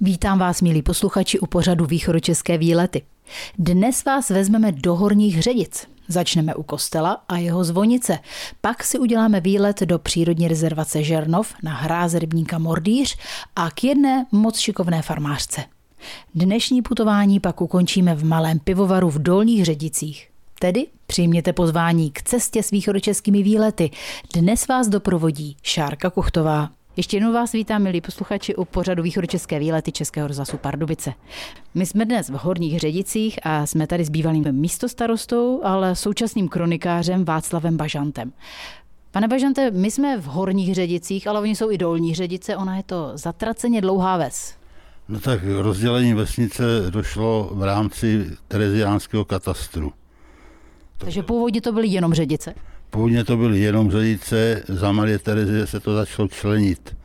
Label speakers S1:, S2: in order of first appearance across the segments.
S1: Vítám vás, milí posluchači, u pořadu Východočeské výlety. Dnes vás vezmeme do Horních Hředic. Začneme u kostela a jeho zvonice. Pak si uděláme výlet do přírodní rezervace Žernov na hráze rybníka Mordýř a k jedné moc šikovné farmářce. Dnešní putování pak ukončíme v malém pivovaru v Dolních Ředicích. Tedy přijměte pozvání k cestě s východočeskými výlety. Dnes vás doprovodí Šárka Kuchtová. Ještě jednou vás vítám, milí posluchači, u pořadu Východočeské výlety Českého rozhlasu Pardubice. My jsme dnes v Horních Ředicích a jsme tady s bývalým místostarostou, ale současným kronikářem Václavem Bažantem. Pane Bažante, my jsme v Horních Ředicích, ale oni jsou i Dolní Ředice, ona je to zatraceně dlouhá ves.
S2: No tak rozdělení vesnice došlo v rámci tereziánského katastru.
S1: Takže původně to byly jenom Ředice?
S2: Původně to byly jenom řadice, za Marie Terezie se to začalo členit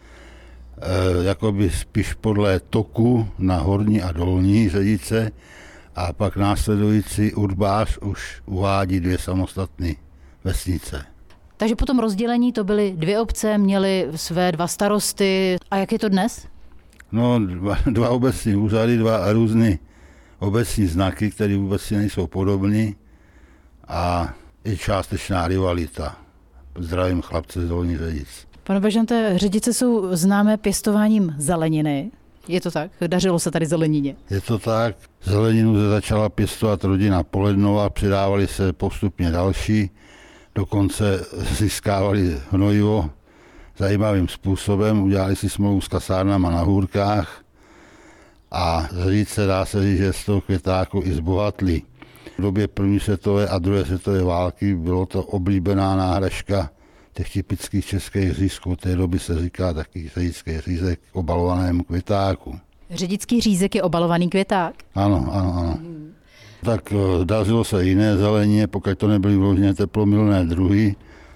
S2: e, jakoby spíš podle toku na horní a dolní řadice a pak následující urbář už uvádí dvě samostatné vesnice.
S1: Takže po tom rozdělení to byly dvě obce, měly své dva starosty. A jak je to dnes?
S2: No, dva, dva obecní úřady, dva různé obecní znaky, které vůbec si nejsou podobné. A je částečná rivalita. Zdravím chlapce z Dolní Ředic.
S1: Pane Bažante, Ředice jsou známé pěstováním zeleniny. Je to tak? Dařilo se tady zelenině?
S2: Je to tak. Zeleninu se začala pěstovat rodina Polednova, přidávali se postupně další, dokonce získávali hnojivo zajímavým způsobem, udělali si smlouvu s kasárnama na hůrkách a Ředice dá se říct, že z toho květáku i zbohatli. V době první světové a druhé světové války bylo to oblíbená náhražka těch typických českých řízků. té doby se říká taky řidický řízek obalovanému květáku.
S1: Řidický řízek je obalovaný květák?
S2: Ano, ano, ano. Hmm. Tak eh, dařilo se jiné zeleně, pokud to nebyly vložně teplomilné druhy.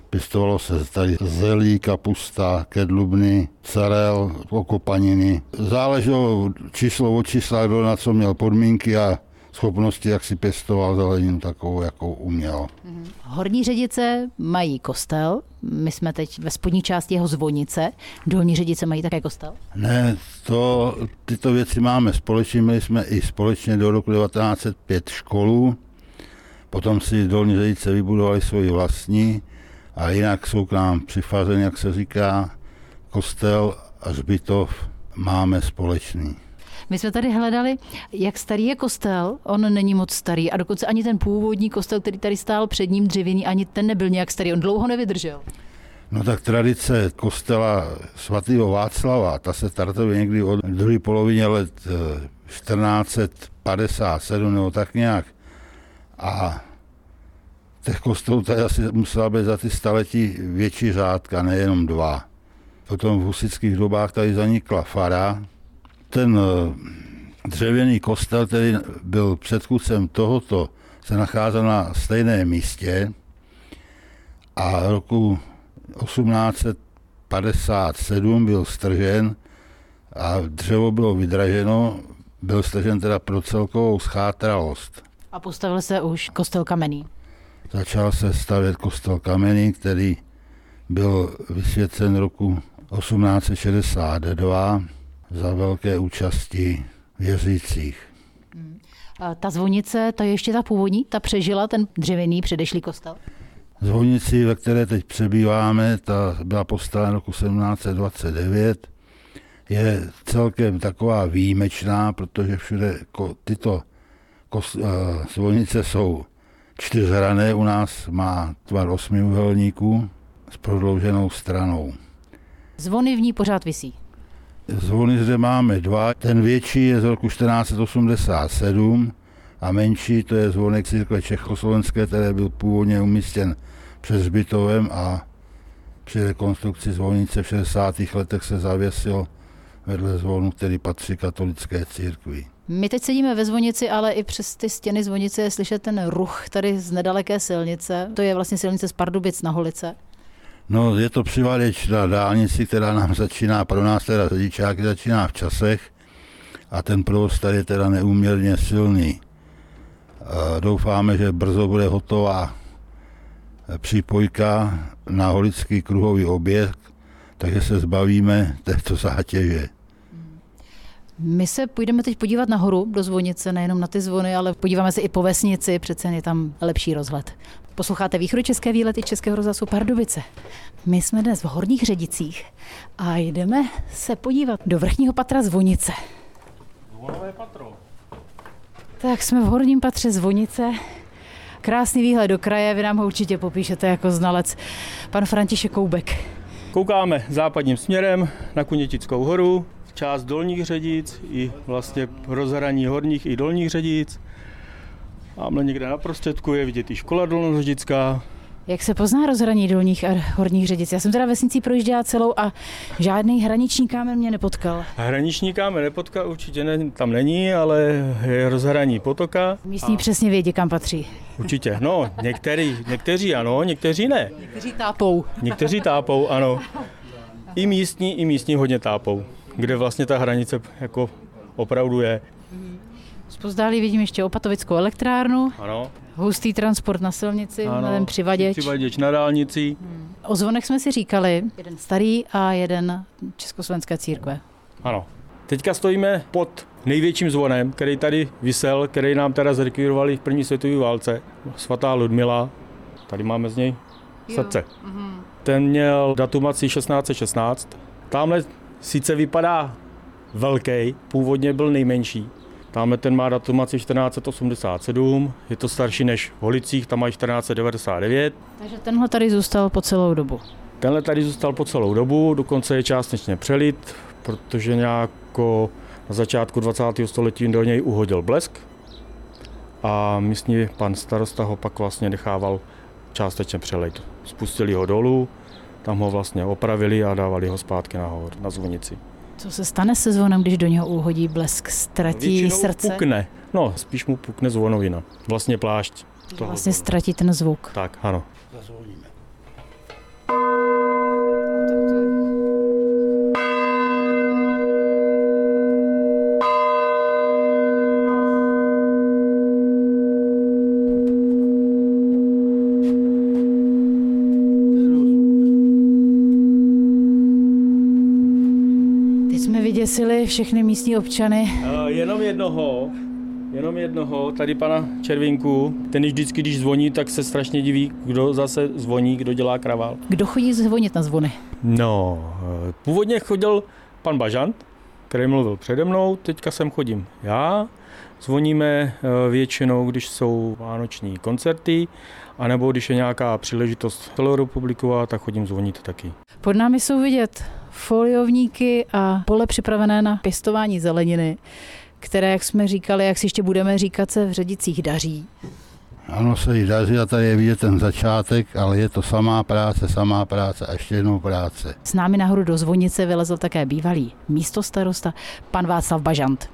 S2: Pěstovalo se tady zelí, kapusta, kedlubny, carel, okopaniny. Záleželo číslo od čísla, kdo na co měl podmínky a schopnosti, jak si pěstoval zeleninu takovou, jakou uměl.
S1: Mhm. Horní ředice mají kostel, my jsme teď ve spodní části jeho zvonice. Dolní ředice mají také kostel?
S2: Ne, to, tyto věci máme společně. Měli jsme i společně do roku 1905 školu, potom si dolní ředice vybudovali svoji vlastní a jinak jsou k nám přifařeny, jak se říká, kostel a zbytov máme společný.
S1: My jsme tady hledali, jak starý je kostel. On není moc starý a dokonce ani ten původní kostel, který tady stál před ním dřevěný, ani ten nebyl nějak starý. On dlouho nevydržel.
S2: No tak tradice kostela svatého Václava, ta se startuje někdy od druhé polovině let 1457 eh, nebo tak nějak. A těch kostelů tady asi musela být za ty staletí větší řádka, nejenom dva. Potom v husických dobách tady zanikla fara, ten eh, dřevěný kostel, který byl předchůdcem tohoto, se nacházel na stejném místě a roku 1857 byl stržen a dřevo bylo vydraženo, byl stržen teda pro celkovou schátralost.
S1: A postavil se už kostel kamenný?
S2: Začal se stavět kostel kamenný, který byl vysvěcen roku 1862 za velké účasti věřících. Hmm.
S1: Ta zvonice, to je ještě ta původní, ta přežila ten dřevěný předešlý kostel?
S2: Zvonici, ve které teď přebýváme, ta byla postavena roku 1729, je celkem taková výjimečná, protože všude tyto kos, zvonice jsou čtyřhrané, u nás má tvar osmiúhelníků s prodlouženou stranou.
S1: Zvony v ní pořád visí?
S2: Zvony zde máme dva. Ten větší je z roku 1487 a menší to je zvonek církve Čechoslovenské, který byl původně umístěn před Zbytovem a při rekonstrukci zvonice v 60. letech se zavěsil vedle zvonu, který patří katolické církvi.
S1: My teď sedíme ve zvonici, ale i přes ty stěny zvonice je slyšet ten ruch tady z nedaleké silnice. To je vlastně silnice z Pardubic na Holice.
S2: No, je to přivaděč na dálnici, která nám začíná, pro nás teda řidičáky začíná v časech a ten provoz tady je teda neúměrně silný. Doufáme, že brzo bude hotová přípojka na holický kruhový objekt, takže se zbavíme této zátěže.
S1: My se půjdeme teď podívat nahoru do zvonice, nejenom na ty zvony, ale podíváme se i po vesnici, přece je tam lepší rozhled. Posloucháte východočeské výlety Českého rozhlasu Pardubice. My jsme dnes v Horních Ředicích a jdeme se podívat do vrchního patra zvonice.
S3: Zvonové patro.
S1: Tak jsme v horním patře zvonice. Krásný výhled do kraje, vy nám ho určitě popíšete jako znalec. Pan František Koubek.
S3: Koukáme západním směrem na Kunětickou horu, část dolních ředic i vlastně rozhraní horních i dolních ředic. Tamhle někde na prostředku je vidět i škola dolnořidická.
S1: Jak se pozná rozhraní dolních a horních ředic? Já jsem teda vesnicí projížděla celou a žádný hraniční kámen mě nepotkal.
S3: Hraniční kámen nepotkal, určitě ne, tam není, ale je rozhraní potoka.
S1: Místní a... přesně vědí, kam patří.
S3: Určitě, no, některý, někteří ano, někteří ne.
S1: Někteří tápou.
S3: Někteří tápou, ano. I místní, i místní hodně tápou, kde vlastně ta hranice jako opravdu je.
S1: Zpozdálí vidím ještě opatovickou elektrárnu.
S3: Ano.
S1: Hustý transport na silnici, ano, ten přivaděč.
S3: Přivaděč na dálnici.
S1: Hmm. O zvonech jsme si říkali, jeden starý a jeden československé církve.
S3: Ano. Teďka stojíme pod největším zvonem, který tady vysel, který nám teda zrekvírovali v první světové válce. Svatá Ludmila, tady máme z něj srdce. Mhm. Ten měl datumaci 1616. Tamhle sice vypadá velký, původně byl nejmenší, Tamhle ten má datumaci 1487, je to starší než v Holicích, tam má 1499.
S1: Takže tenhle tady zůstal po celou dobu?
S3: Tenhle tady zůstal po celou dobu, dokonce je částečně přelit, protože nějako na začátku 20. století do něj uhodil blesk a místní pan starosta ho pak vlastně nechával částečně přelejt. Spustili ho dolů, tam ho vlastně opravili a dávali ho zpátky nahoru, na zvonici.
S1: Co se stane se zvonem, když do něho uhodí blesk? Ztratí
S3: Většinou
S1: srdce?
S3: pukne. No, spíš mu pukne zvonovina. Vlastně plášť.
S1: Vlastně ztratí ten zvuk.
S3: Tak, ano.
S2: Zazvoníme.
S1: Vyděsili všechny místní občany?
S3: Uh, jenom jednoho, jenom jednoho, tady pana Červinku, ten vždycky, když zvoní, tak se strašně diví, kdo zase zvoní, kdo dělá kravál.
S1: Kdo chodí zvonit na zvony?
S3: No, uh, původně chodil pan Bažant, který mluvil přede mnou, teďka sem chodím já. Zvoníme uh, většinou, když jsou vánoční koncerty, anebo když je nějaká příležitost celorepubliková, tak chodím zvonit taky.
S1: Pod námi jsou vidět foliovníky a pole připravené na pěstování zeleniny, které, jak jsme říkali, jak si ještě budeme říkat, se v Ředicích daří.
S2: Ano, se jí daří a tady je vidět ten začátek, ale je to samá práce, samá práce a ještě jednou práce.
S1: S námi nahoru do zvonice vylezl také bývalý místo starosta, pan Václav Bažant.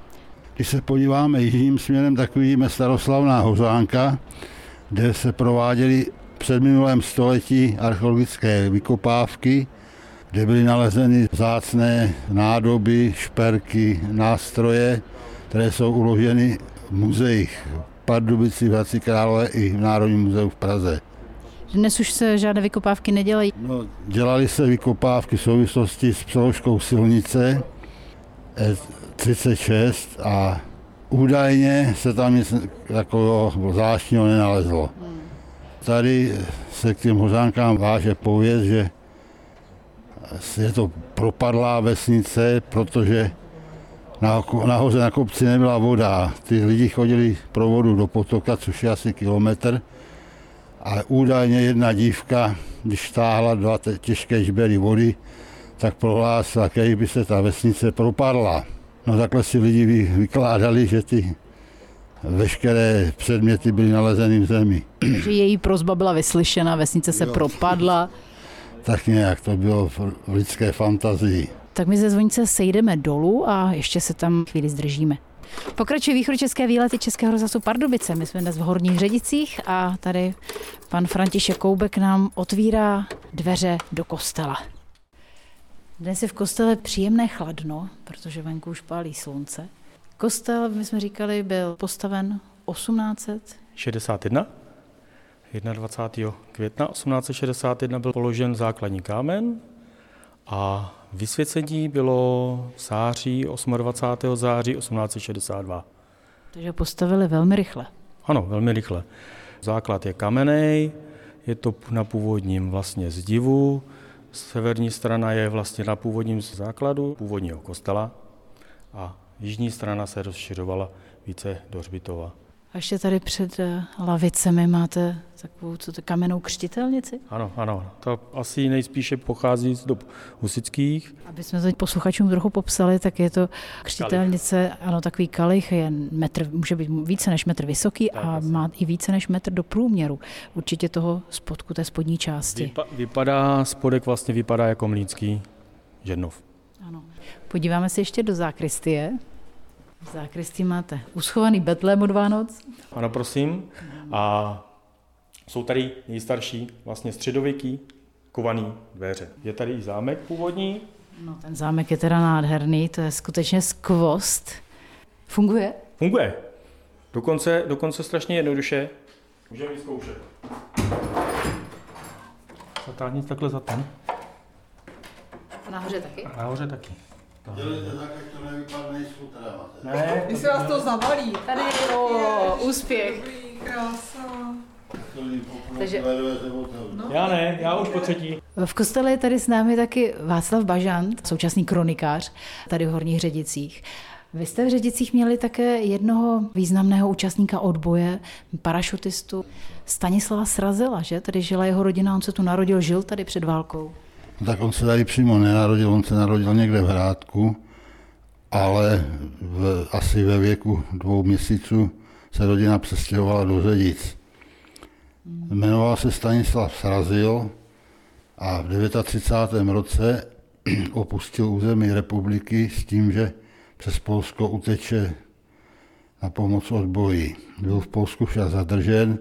S2: Když se podíváme jižním směrem, tak vidíme staroslavná hořánka, kde se prováděly před minulém století archeologické vykopávky kde byly nalezeny vzácné nádoby, šperky, nástroje, které jsou uloženy v muzeích v Pardubici, v Hradci Králové i v Národním muzeu v Praze.
S1: Dnes už se žádné vykopávky nedělají?
S2: No, dělaly se vykopávky v souvislosti s přeložkou silnice 36 a údajně se tam nic takového zvláštního nenalezlo. Tady se k těm hořánkám váže pověst, že je to propadlá vesnice, protože nahoře na kopci nebyla voda. Ty lidi chodili pro vodu do potoka, což je asi kilometr. A údajně jedna dívka, když táhla dva těžké žbery vody, tak prohlásila, když by se ta vesnice propadla. No takhle si lidi vykládali, že ty veškeré předměty byly nalezeny v zemi.
S1: Že její prozba byla vyslyšena, vesnice se jo. propadla
S2: tak nějak to bylo v lidské fantazii.
S1: Tak my ze Zvonice sejdeme dolů a ještě se tam chvíli zdržíme. Pokračují východočeské výlety Českého rozhlasu Pardubice. My jsme dnes v Horních Ředicích a tady pan František Koubek nám otvírá dveře do kostela. Dnes je v kostele příjemné chladno, protože venku už pálí slunce. Kostel, my jsme říkali, byl postaven 1861.
S3: 21. května 1861 byl položen základní kámen A vysvěcení bylo v září, 28. září 1862.
S1: Takže postavili velmi rychle.
S3: Ano, velmi rychle. Základ je kamenej, je to na původním vlastně zdivu, severní strana je vlastně na původním základu původního kostela a jižní strana se rozšiřovala více do hřbitova.
S1: A ještě tady před eh, lavicemi máte takovou co to, kamennou křtitelnici?
S3: Ano, ano. To asi nejspíše pochází z dob husických.
S1: Aby jsme to posluchačům trochu popsali, tak je to křtitelnice, kalich. ano, takový kalich, je metr, může být více než metr vysoký tak, a asi. má i více než metr do průměru. Určitě toho spodku, té spodní části.
S3: Vypa- vypadá, spodek vlastně vypadá jako mlínský žednov.
S1: Ano. Podíváme se ještě do zákristie. V zákristí máte uschovaný betlém od Vánoc.
S3: Ano, prosím. A jsou tady nejstarší, vlastně středověký, kovaný dveře. Je tady i zámek původní.
S1: No ten zámek je teda nádherný, to je skutečně skvost. Funguje?
S3: Funguje. Dokonce, dokonce strašně jednoduše. Můžeme zkoušet. Zatáhni takhle za ten.
S1: A nahoře taky?
S3: A nahoře taky.
S2: Dělejte tak, jak to nevypadne z futra.
S3: Ne,
S4: Když se vás to zavalí.
S1: Tady je o, úspěch.
S4: Dobrý, krása.
S1: Takže-
S4: No.
S3: já ne, já už po třetí.
S1: V kostele je tady s námi taky Václav Bažant, současný kronikář tady v Horních Ředicích. Vy jste v Ředicích měli také jednoho významného účastníka odboje, parašutistu Stanislava Srazila, že? Tady žila jeho rodina, on se tu narodil, žil tady před válkou.
S2: No tak on se tady přímo nenarodil, on se narodil někde v Hrádku, ale v, asi ve věku dvou měsíců se rodina přestěhovala do Ředic. Jmenoval se Stanislav Srazil a v 39. roce opustil území republiky s tím, že přes Polsko uteče na pomoc odboji. Byl v Polsku však zadržen,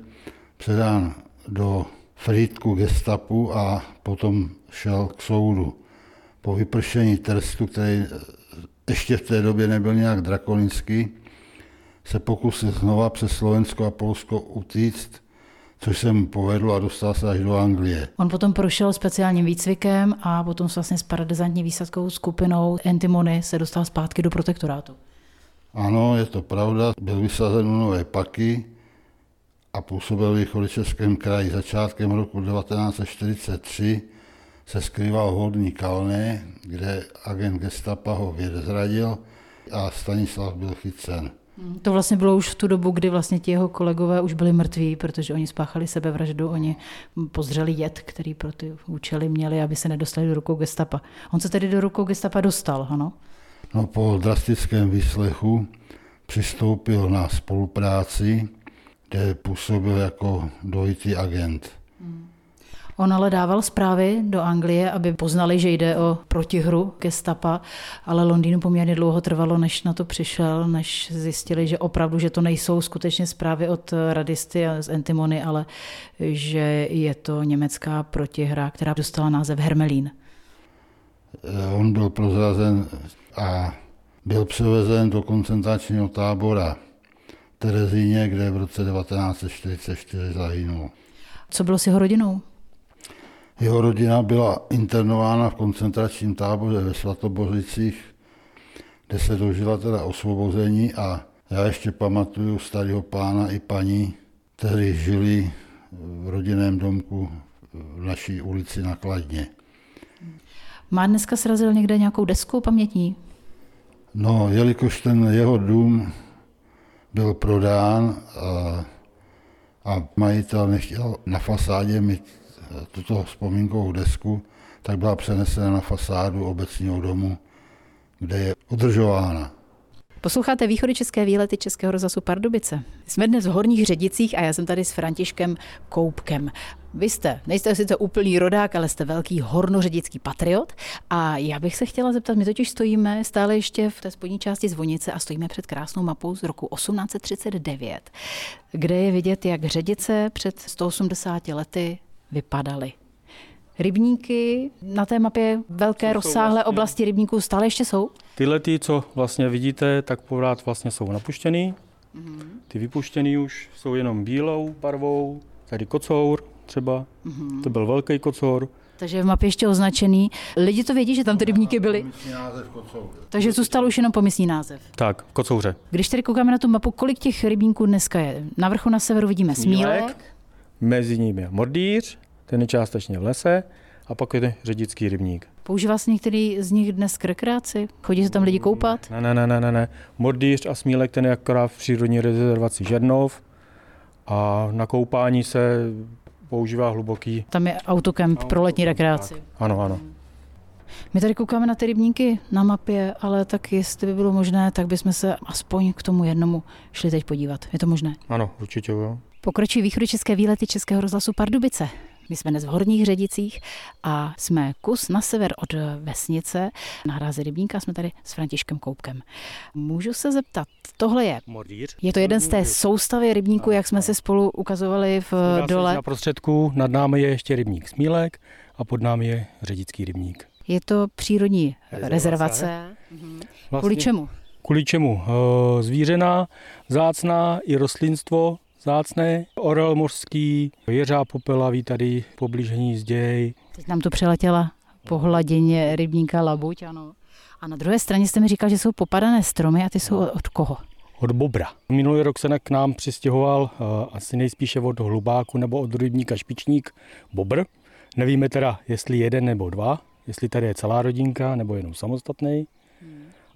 S2: předán do Frýdku gestapu a potom šel k soudu. Po vypršení trestu, který ještě v té době nebyl nějak drakonický, se pokusil znova přes Slovensko a Polsko utíct, což se mu povedlo a dostal se až do Anglie.
S1: On potom prošel speciálním výcvikem a potom s vlastně s paradizantní výsadkovou skupinou Antimony se dostal zpátky do protektorátu.
S2: Ano, je to pravda, byl vysazen u Nové Paky a působil v Východočeském kraji. Začátkem roku 1943 se skrýval v Horní Kalné, kde agent gestapa ho vězradil a Stanislav byl chycen.
S1: To vlastně bylo už v tu dobu, kdy vlastně ti jeho kolegové už byli mrtví, protože oni spáchali sebevraždu, oni pozřeli jed, který pro ty účely měli, aby se nedostali do rukou gestapa. On se tedy do rukou gestapa dostal, ano?
S2: No, po drastickém výslechu přistoupil na spolupráci, kde působil jako dvojitý agent.
S1: On ale dával zprávy do Anglie, aby poznali, že jde o protihru gestapa, ale Londýnu poměrně dlouho trvalo, než na to přišel, než zjistili, že opravdu, že to nejsou skutečně zprávy od radisty a z Antimony, ale že je to německá protihra, která dostala název Hermelín.
S2: Eh, On byl prozrazen a byl převezen do koncentračního tábora Terezíně, kde v roce 1944 zahynul.
S1: Co bylo s jeho rodinou?
S2: Jeho rodina byla internována v koncentračním táboře ve Svatobořicích, kde se dožila teda osvobození a já ještě pamatuju starého pána i paní, kteří žili v rodinném domku v naší ulici na Kladně.
S1: Má dneska srazil někde nějakou desku pamětní?
S2: No, jelikož ten jeho dům byl prodán a, a majitel nechtěl na fasádě mít tuto vzpomínkovou desku, tak byla přenesena na fasádu obecního domu, kde je udržována.
S1: Posloucháte východy české výlety Českého rozhlasu Pardubice. Jsme dnes v Horních Ředicích a já jsem tady s Františkem Koupkem. Vy jste, nejste sice úplný rodák, ale jste velký hornoředický patriot a já bych se chtěla zeptat, my totiž stojíme stále ještě v té spodní části zvonice a stojíme před krásnou mapou z roku 1839, kde je vidět, jak Ředice před 180 lety vypadaly. Rybníky na té mapě velké
S3: jsou
S1: rozsáhlé
S3: vlastně-
S1: oblasti rybníků stále ještě jsou?
S3: Tyhle, ty, co vlastně vidíte, tak pořád vlastně jsou napuštěný. Ty vypuštěný už jsou jenom bílou barvou. Tady kocour třeba, to byl velký kocour.
S1: Takže v mapě ještě označený. Lidi to vědí, že tam ty rybníky byly, takže zůstal už jenom pomyslný název.
S3: Tak, kocouře.
S1: Když tedy koukáme na tu mapu, kolik těch rybníků dneska je? Na vrchu na severu vidíme Smílek.
S3: Mezi nimi je Mordýř, ten je částečně v lese, a pak je ředický rybník.
S1: Používá se některý z nich dnes k rekreaci? Chodí se tam lidi koupat?
S3: Ne, ne, ne, ne, ne, ne. Mordýř a Smílek, ten je akorát v přírodní rezervaci Žernov a na koupání se používá hluboký.
S1: Tam je autokemp pro letní rekreaci.
S3: Ano, ano.
S1: My tady koukáme na ty rybníky na mapě, ale tak jestli by bylo možné, tak bychom se aspoň k tomu jednomu šli teď podívat. Je to možné?
S3: Ano, určitě jo.
S1: Pokračují východočeské výlety Českého rozhlasu Pardubice. My jsme dnes v Horních Ředicích a jsme kus na sever od vesnice na hrázi Rybníka. Jsme tady s Františkem Koupkem. Můžu se zeptat, tohle je
S3: Mordýř.
S1: je to jeden z té soustavy rybníků, jak jsme se spolu ukazovali v dole.
S3: Na prostředku nad námi je ještě rybník Smílek a pod námi je ředický rybník.
S1: Je to přírodní
S3: Rezervace.
S1: rezervace.
S3: Vlastně,
S1: Kvůli čemu?
S3: Kvůli čemu? Eh, Zvířena, zácná i rostlinstvo zácné, orel mořský, jeřáb popelavý tady poblíž hnízděj.
S1: Teď nám tu přiletěla po hladině rybníka Labuť, ano. A na druhé straně jste mi říkal, že jsou popadané stromy a ty jsou od koho?
S3: Od bobra. Minulý rok se k nám přistěhoval uh, asi nejspíše od hlubáku nebo od rybníka špičník bobr. Nevíme teda, jestli jeden nebo dva, jestli tady je celá rodinka nebo jenom samostatný,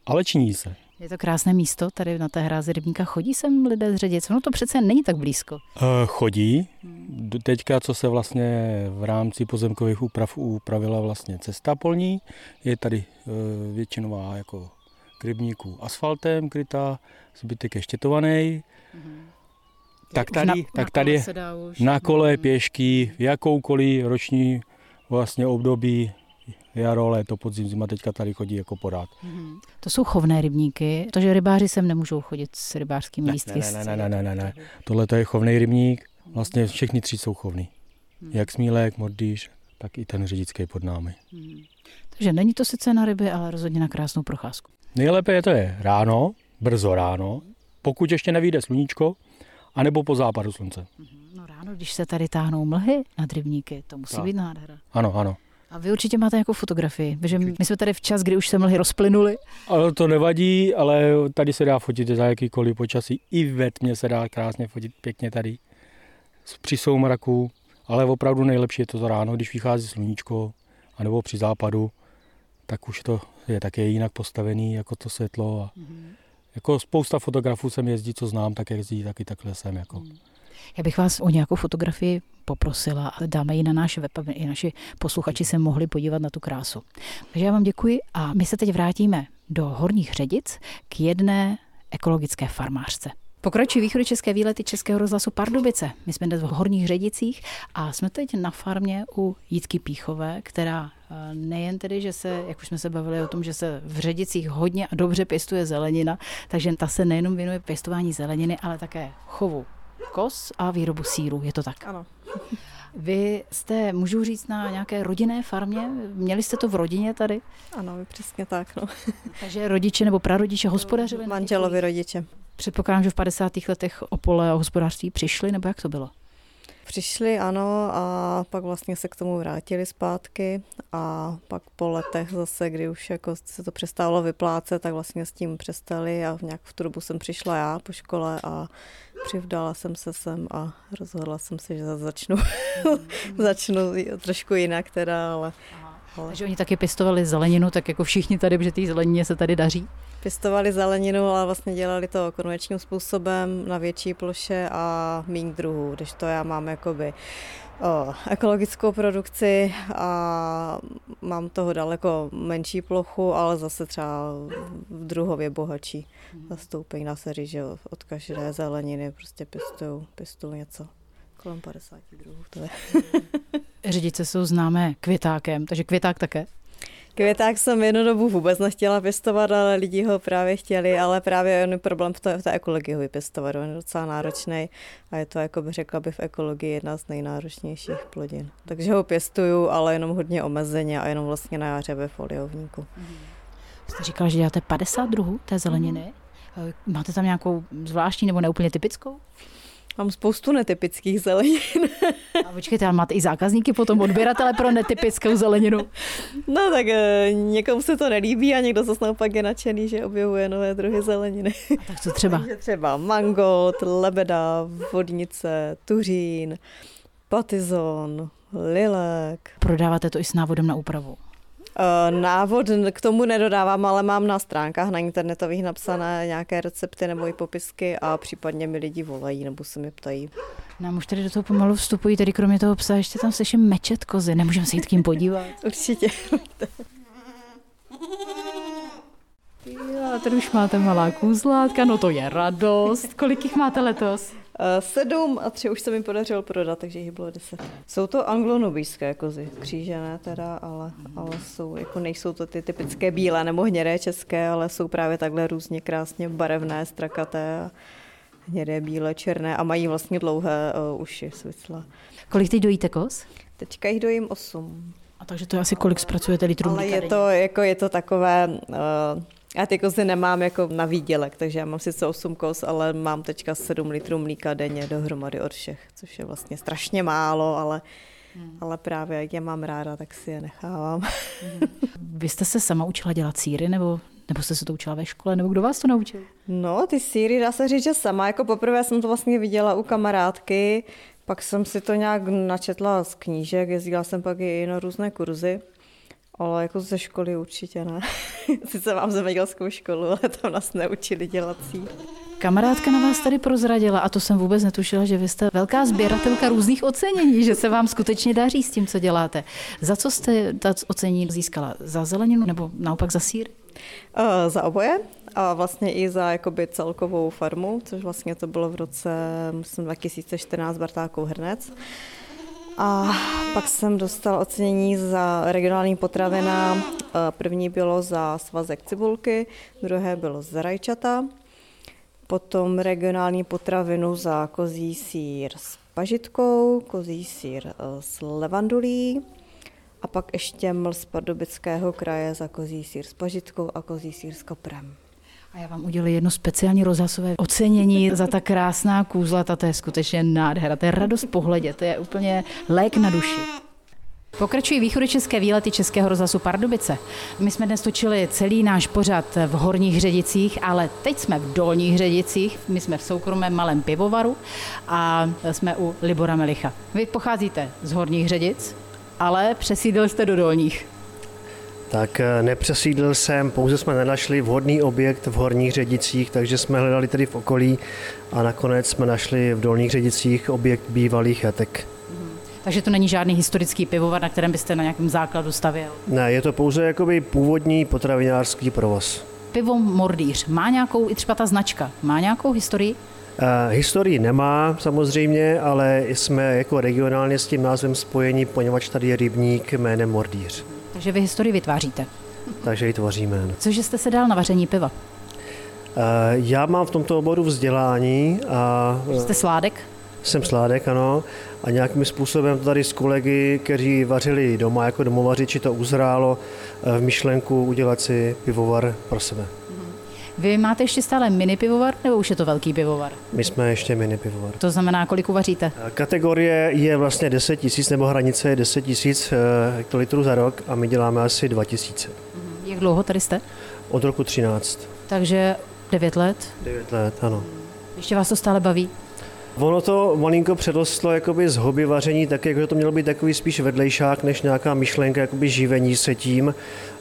S3: ale činí se.
S1: Je to krásné místo, tady na té hrázi rybníka. Chodí sem lidé z Ředic? No to přece není tak blízko.
S3: Uh, chodí. D- Teďka, co se vlastně v rámci pozemkových úprav upravila vlastně cesta polní, je tady uh, většinová jako k rybníku asfaltem krytá, zbytek je štětovaný. Tak tady,
S1: na,
S3: tak
S1: na
S3: tady
S1: kole dá už.
S3: na kole,
S1: Mhm.
S3: pěšky, v jakoukoliv roční vlastně období, jaro, léto, podzim, zima, teďka tady chodí jako porád.
S1: Mhm. To jsou chovné rybníky, protože rybáři sem nemůžou chodit s rybářskými
S3: Ne,
S1: lístky.
S3: ne, ne, ne, ne, ne, ne, ne. Tohle to je chovný rybník, vlastně všechny tři jsou chovný. Jak Smílek, Mordýš, tak i ten řidický pod námi.
S1: Takže není to sice na ryby, ale rozhodně na krásnou procházku.
S3: Nejlépe je to je ráno, brzo ráno, pokud ještě nevyjde sluníčko, anebo po západu slunce.
S1: No ráno, když se tady táhnou mlhy nad rybníky, to musí
S3: Tak.
S1: být nádhera.
S3: Ano, ano.
S1: A vy určitě máte nějakou fotografii, že my jsme tady v čas, kdy už se mlhy rozplynuly.
S3: Ale to nevadí, ale tady se dá fotit za jakýkoliv počasí. I ve tmě se dá krásně fotit pěkně tady. S- Při soumraku, ale opravdu nejlepší je to za ráno, když vychází sluníčko, anebo při západu, tak už to je také jinak postavený, jako to světlo. A jako spousta fotografů jsem jezdí, co znám, tak jezdí taky takhle sem. Jako.
S1: Já bych vás o nějakou fotografii poprosila a dáme ji na náš web, aby i naši posluchači se mohli podívat na tu krásu. Takže já vám děkuji a my se teď vrátíme do Horních Ředic k jedné ekologické farmářce. Pokračují východočeské výlety Českého rozhlasu Pardubice. My jsme dnes v Horních Ředicích a jsme teď na farmě u Jitky Píchové, která eh, nejen tedy, že se, jak už jsme se bavili o tom, že se v Ředicích hodně a dobře pěstuje zelenina, takže ta se nejenom věnuje pěstování zeleniny, ale také chovu kos a výrobu síru. Je to tak?
S5: Ano.
S1: Vy jste, můžu říct, na nějaké rodinné farmě? Měli jste to v rodině tady?
S5: Ano, přesně tak. No.
S1: Takže rodiče nebo prarodiče hospodařili?
S5: Manželovi rodiče.
S1: Předpokládám, že v 50. letech o pole a hospodářství přišli, nebo jak to bylo?
S5: Přišli, ano, a pak vlastně se k tomu vrátili zpátky a pak po letech zase, kdy už jako se to přestalo vyplácet, tak vlastně s tím přestali a v nějak v tu dobu jsem přišla já po škole a přivdala jsem se sem a rozhodla jsem se, že začnu, začnu trošku jinak teda, ale, ale
S1: Takže oni taky pěstovali zeleninu, tak jako všichni tady, protože té zelenině se tady daří.
S5: Pěstovali zeleninu, ale vlastně dělali to konvenčním způsobem na větší ploše a méně druhů, když to já mám jakoby o, ekologickou produkci a mám toho daleko menší plochu, ale zase třeba v druhově bohatší zastoupení na se říct, že od každé zeleniny prostě pěstují, pěstují něco. Kolem 50 druhů to je.
S1: Řidice jsou známé květákem, takže květák také.
S5: Květák jsem jednu dobu vůbec nechtěla pěstovat, ale lidi ho právě chtěli, ale právě je problém v té, v té ekologii ho vypěstovat, on je docela náročný a je to, jako bych řekla by v ekologii jedna z nejnáročnějších plodin. Takže ho pěstuju, ale jenom hodně omezeně a jenom vlastně na jaře ve foliovníku.
S1: Jste říkala, že děláte 50 druhů té zeleniny. Eh, Máte tam nějakou zvláštní nebo neúplně typickou?
S5: Mám spoustu netypických zelenin.
S1: A počkejte, ale máte i zákazníky potom, odběratele pro netypickou zeleninu.
S5: No tak e, někomu se to nelíbí a někdo zase naopak je nadšený, že objevuje nové druhy zeleniny.
S1: A tak co třeba?
S5: Takže třeba mangot, lebeda, vodnice, tuřín, patizon, lilek.
S1: Prodáváte to i s návodem na úpravu.
S5: E, návod k tomu nedodávám, ale mám na stránkách na internetových napsané nějaké recepty nebo i popisky a případně mi lidi volají nebo se mi ptají.
S1: Nám už tady do toho pomalu vstupují, tady kromě toho psa ještě tam slyším mečet kozy, nemůžeme se jít k ním podívat.
S5: Určitě.
S1: Já, tady už máte malá kůzlátka, no to je radost. Kolik jich máte letos?
S5: Sedm a tři už se mi podařilo prodat, takže jich bylo deset. Jsou to anglonobijské kozy, křížené teda, ale, ale jsou, jako nejsou to ty typické bílé nebo hnědé české, ale jsou právě takhle různě krásně barevné, strakaté a hnědé, bílé, černé a mají vlastně dlouhé uh, uši svislé.
S1: Kolik teď dojíte koz?
S5: Teďka jich dojím osm.
S1: A takže to je asi kolik zpracujete litrů
S5: Ale je to, jako, je to takové, uh, já ty kozy nemám jako na výdělek, takže já mám sice 8 koz, ale mám teďka 7 litrů mlíka denně dohromady od všech, což je vlastně strašně málo, ale, hmm. ale právě jak je mám ráda, tak si je nechávám.
S1: Vy jste se sama učila dělat síry, nebo, nebo jste se to učila ve škole, nebo kdo vás to naučil?
S5: No, ty síry, dá se říct, že sama, jako poprvé jsem to vlastně viděla u kamarádky, pak jsem si to nějak načetla z knížek, jezdila jsem pak i na různé kurzy, ale jako ze školy určitě ne. Sice mám zemědělskou školu, ale tam nás neučili dělat sír.
S1: Kamarádka na vás tady prozradila a to jsem vůbec netušila, že vy jste velká sběratelka různých ocenění, že se vám skutečně daří s tím, co děláte. Za co jste ta ocenění získala? Za zeleninu nebo naopak za sír?
S5: Uh, za oboje a vlastně i za jakoby celkovou farmu, což vlastně to bylo v roce myslím, 2014 Bartákou Hrnec. A pak jsem dostal ocenění za regionální potravina. První bylo za svazek cibulky, druhé bylo za rajčata. Potom regionální potravinu za kozí sír s pažitkou, kozí sír s levandulí a pak ještě ml z Pardubického kraje za kozí sír s pažitkou a kozí sír s koprem.
S1: A já vám udělím jedno speciální rozhlasové ocenění za ta krásná kůzlata, to je skutečně nádhera, to je radost pohledě, to je úplně lék na duši. Pokračují východočeské výlety Českého rozhlasu Pardubice. My jsme dnes točili celý náš pořad v Horních Ředicích, ale teď jsme v Dolních Ředicích. My jsme v soukromém malém pivovaru a jsme u Libora Melicha. Vy pocházíte z Horních Ředic, ale přesídl jste do Dolních.
S6: Tak nepřesídlil jsem, pouze jsme nenašli vhodný objekt v Horních Ředicích, takže jsme hledali tedy v okolí a nakonec jsme našli v Dolních Ředicích objekt bývalých jatek.
S1: Takže to není žádný historický pivovar, na kterém byste na nějakém základu stavěl.
S6: Ne, je to pouze jakoby původní potravinářský provoz.
S1: Pivo Mordýř má nějakou, i třeba ta značka, má nějakou historii?
S6: Uh, historii nemá samozřejmě, ale jsme jako regionálně s tím názvem spojení, poněvadž tady je rybník jménem Mordýř.
S1: Takže vy historii vytváříte.
S6: Takže ji tvoříme.
S1: Cože jste se dal na vaření piva?
S6: Uh, já mám v tomto oboru vzdělání a
S1: Jste sládek?
S6: jsem sládek, ano, a nějakým způsobem to tady s kolegy, kteří vařili doma jako domovařiči, to uzrálo v myšlenku udělat si pivovar pro sebe.
S1: Vy máte ještě stále mini pivovar, nebo už je to velký pivovar?
S6: My jsme ještě mini pivovar.
S1: To znamená, kolik uvaříte?
S6: Kategorie je vlastně 10 tisíc, nebo hranice je 10 tisíc hektolitrů za rok a my děláme asi 2 tisíce.
S1: Jak dlouho tady jste?
S6: Od roku 13.
S1: Takže 9 let.
S6: 9 let, ano.
S1: Ještě vás to stále baví?
S6: Ono to malinko předostlo jakoby z hobby vaření, tak jako to mělo být takový spíš vedlejšák, než nějaká myšlenka jakoby živení se tím.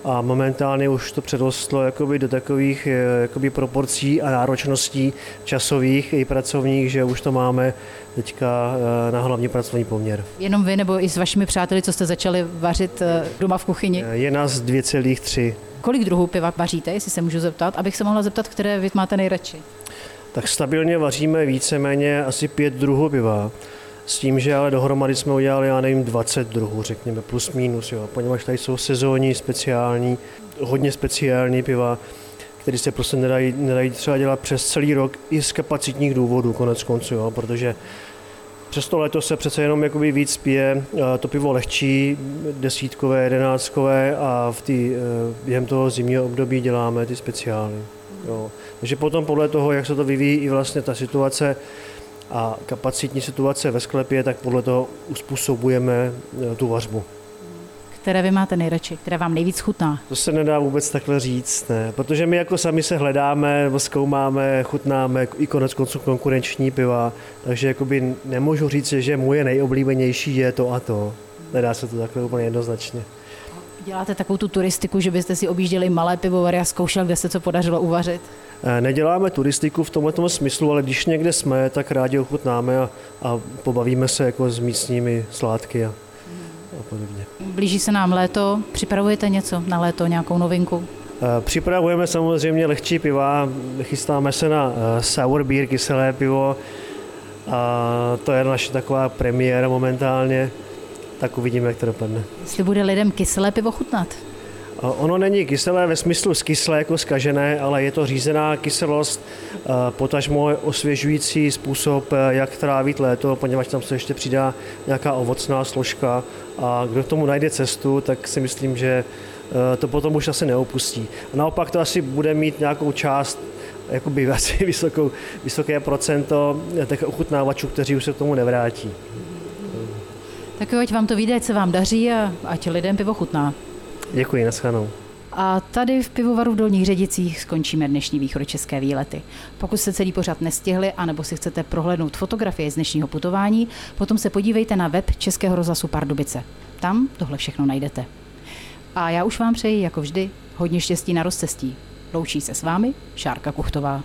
S6: A momentálně už to předostlo jakoby do takových jakoby proporcí a náročností časových i pracovních, že už to máme teďka na hlavní pracovní poměr.
S1: Jenom vy nebo i s vašimi přáteli, co jste začali vařit doma v kuchyni?
S6: Je nás 2,3.
S1: Kolik druhů piva vaříte, jestli se můžu zeptat, abych se mohla zeptat, které vy máte nejradši?
S6: Tak stabilně vaříme víceméně asi pět druhů piva. S tím, že ale dohromady jsme udělali, já nevím, 20 druhů, řekněme, plus minus, jo. Poněvadž tady jsou sezónní, speciální, hodně speciální piva, které se prostě nedají, nedají třeba dělat přes celý rok i z kapacitních důvodů, konec konců, jo, protože přes to léto se přece jenom jakoby víc pije to pivo lehčí, desítkové, jedenáctkové a v tý, během toho zimního období děláme ty speciály. Jo. Takže potom podle toho, jak se to vyvíjí i vlastně ta situace a kapacitní situace ve sklepě, tak podle toho uspůsobujeme eh, tu vařbu.
S1: Které vy máte nejradši, které vám nejvíc chutná?
S6: To se nedá vůbec takhle říct, ne. Protože my jako sami se hledáme, nebo zkoumáme, chutnáme i konec konců konkurenční piva, takže jakoby nemůžu říct, že moje nejoblíbenější je to a to. Nedá se to takhle úplně jednoznačně.
S1: Děláte takovou tu turistiku, že byste si objížděli malé pivovary a zkoušel, kde se co podařilo uvařit?
S6: Eh, neděláme turistiku v tomto smyslu, ale když někde jsme, tak rádi ochutnáme a, a pobavíme se jako s místními sládky a, a podobně.
S1: Blíží se nám léto, připravujete něco na léto, nějakou novinku?
S6: Eh, připravujeme samozřejmě lehčí piva, chystáme se na eh, sour beer, kyselé pivo a to je naše taková premiéra momentálně, tak uvidíme, jak to dopadne.
S1: Jestli bude lidem kyselé pivo chutnat?
S6: Ono není kyselé ve smyslu skysle jako skažené, ale je to řízená kyselost, potažmo osvěžující způsob, jak trávit léto, poněvadž tam se ještě přidá nějaká ovocná složka a kdo k tomu najde cestu, tak si myslím, že to potom už asi neopustí. A naopak to asi bude mít nějakou část jakoby asi vysokou, vysoké procento těch ochutnávačů, kteří už se k tomu nevrátí.
S1: Tak jo, ať vám to vyjde, ať se vám daří a ať lidem pivo chutná.
S6: Děkuji, naschanou.
S1: A tady v pivovaru v Dolních Ředicích skončíme dnešní východočeské výlety. Pokud jste celý pořad nestihli, anebo si chcete prohlédnout fotografie z dnešního putování, potom se podívejte na web Českého rozhlasu Pardubice. Tam tohle všechno najdete. A já už vám přeji, jako vždy, hodně štěstí na rozcestí. Loučí se s vámi Šárka Kuchtová.